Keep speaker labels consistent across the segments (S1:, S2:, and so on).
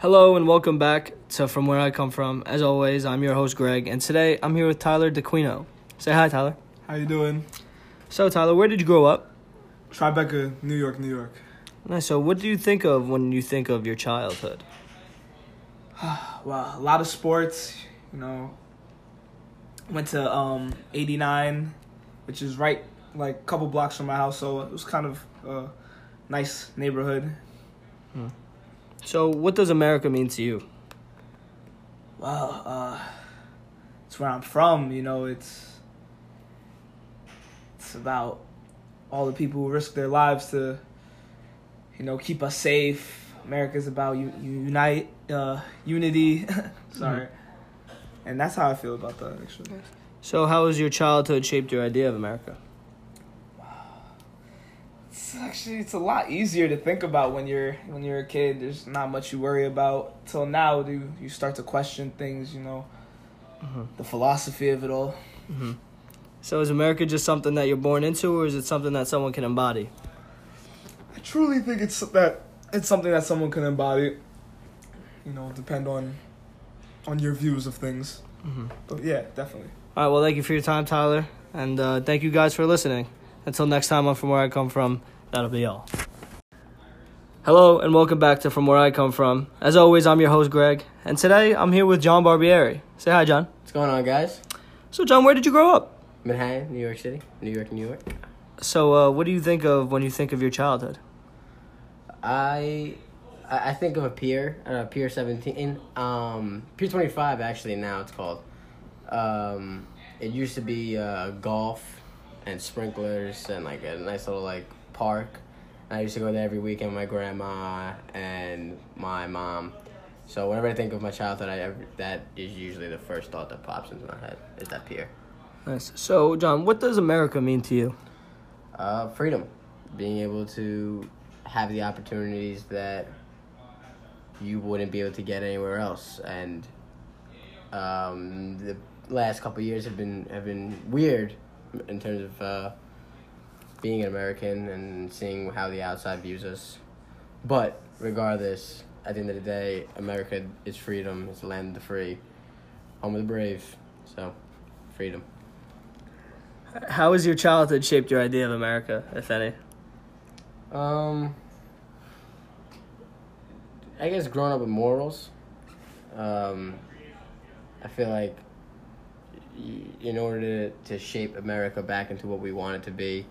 S1: Hello and welcome back to From Where I Come From. As always, I'm your host Greg, and today I'm here with Tyler DeQuino. Say hi, Tyler.
S2: How you doing?
S1: So, Tyler, where did you grow up?
S2: Tribeca, New York, New York.
S1: Nice. So, what do you think of when you think of your childhood?
S2: Well, a lot of sports. You know, went to um 89, which is right like a couple blocks from my house, so it was kind of a nice neighborhood.
S1: So, what does America mean to you?
S2: Well, uh, it's where I'm from. You know, it's it's about all the people who risk their lives to, you know, keep us safe. America's about you, unite, uh, unity. Sorry, and that's how I feel about that. Actually,
S1: So, how has your childhood shaped your idea of America?
S2: It's actually it's a lot easier to think about when you're when you're a kid. There's not much you worry about. Till now, do you start to question things? You know, mm-hmm. the philosophy of it all. Mm-hmm.
S1: So, is America just something that you're born into, or is it something that someone can embody?
S2: I truly think it's that it's something that someone can embody. You know, depend on on your views of things. Mm-hmm. But yeah, definitely.
S1: All right. Well, thank you for your time, Tyler, and uh, thank you guys for listening. Until next time on From Where I Come From, that'll be all. Hello, and welcome back to From Where I Come From. As always, I'm your host, Greg, and today I'm here with John Barbieri. Say hi, John.
S3: What's going on, guys?
S1: So, John, where did you grow up?
S3: Manhattan, New York City, New York, New York.
S1: So, uh, what do you think of when you think of your childhood?
S3: I I think of a pier, uh, Pier Seventeen, um, Pier Twenty Five. Actually, now it's called. Um, it used to be uh, golf and sprinklers and like a nice little like park. I used to go there every weekend with my grandma and my mom. So whenever I think of my childhood, I that is usually the first thought that pops into my head is that pier.
S1: Nice. So, John, what does America mean to you?
S3: Uh, freedom, being able to have the opportunities that you wouldn't be able to get anywhere else, and um, the last couple of years have been have been weird in terms of uh, being an American and seeing how the outside views us. But regardless, at the end of the day, America is freedom. It's the land of the free, home of the brave. So, freedom.
S1: How has your childhood shaped your idea of America, if any?
S3: Um, I guess growing up with morals. Um, I feel like in order to, to shape America back into what we want it to be,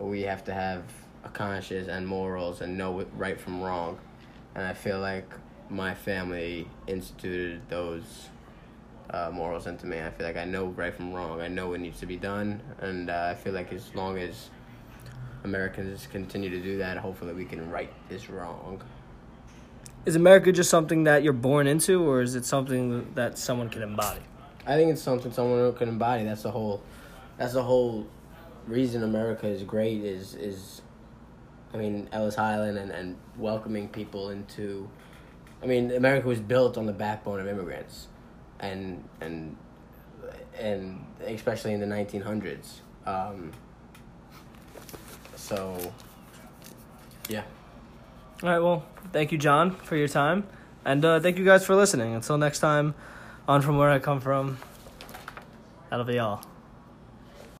S3: we have to have a conscience and morals and know right from wrong. And I feel like my family instituted those uh, morals into me. I feel like I know right from wrong. I know what needs to be done, and uh, I feel like as long as Americans continue to do that, hopefully we can right this wrong.
S1: Is America just something that you're born into, or is it something that someone can embody?
S3: I think it's something someone can embody. That's the whole. That's the whole reason America is great. Is is, I mean Ellis Island and and welcoming people into. I mean America was built on the backbone of immigrants, and and and especially in the nineteen hundreds. Um, so. Yeah.
S1: All right. Well, thank you, John, for your time, and uh, thank you guys for listening. Until next time, on from where I come from. That'll be all.